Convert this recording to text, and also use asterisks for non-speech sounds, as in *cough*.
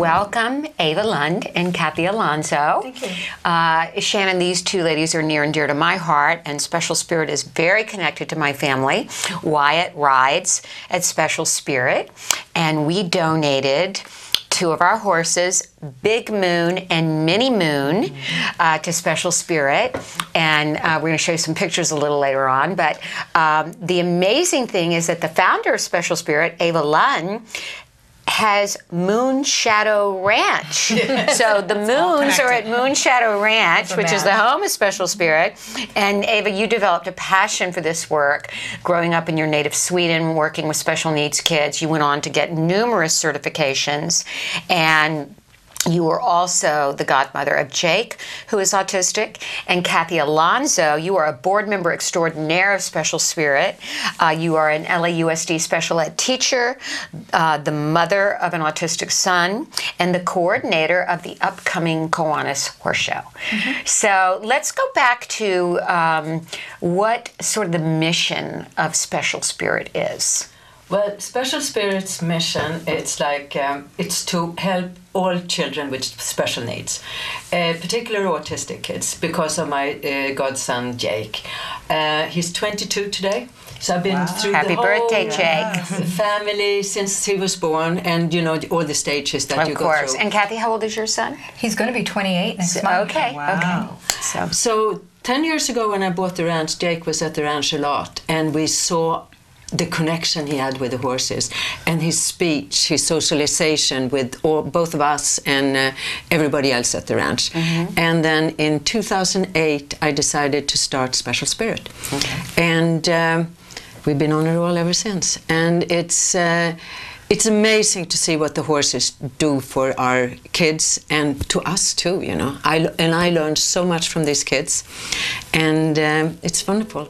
welcome Ava Lund and Kathy Alonso. Thank you. Uh, Shannon, these two ladies are near and dear to my heart, and Special Spirit is very connected to my family. Wyatt rides at Special Spirit, and we donated two of our horses, Big Moon and Mini Moon, uh, to Special Spirit. And uh, we're going to show you some pictures a little later on. But um, the amazing thing is that the founder of Special Spirit, Ava Lund, has Moon Shadow Ranch. *laughs* So the moons are at Moon Shadow Ranch, which is the home of Special Spirit. And Ava, you developed a passion for this work growing up in your native Sweden, working with special needs kids. You went on to get numerous certifications and you were also the godmother of Jake, who is autistic, and Kathy Alonso. You are a board member extraordinaire of Special Spirit. Uh, you are an LAUSD special ed teacher, uh, the mother of an autistic son, and the coordinator of the upcoming Kiwanis Horse Show. So let's go back to um, what sort of the mission of Special Spirit is. Well, Special Spirit's mission it's like um, it's to help all children with special needs, uh, particularly autistic kids, because of my uh, godson Jake. Uh, he's 22 today, so I've been through Happy the whole birthday, Jake. *laughs* family since he was born, and you know all the stages that you Of go course. through. And Kathy, how old is your son? He's going to be 28 next month. Okay, okay. So So 10 years ago when I bought the ranch, Jake was at the ranch a lot and we saw the connection he had with the horses and his speech, his socialization with all, both of us and uh, everybody else at the ranch. And then in 2008, I decided to start Special Spirit. And um, we've been on a roll ever since. And it's. Uh, it's amazing to see what the horses do for our kids and to us too, you know. I, and I learned so much from these kids, and um, it's wonderful.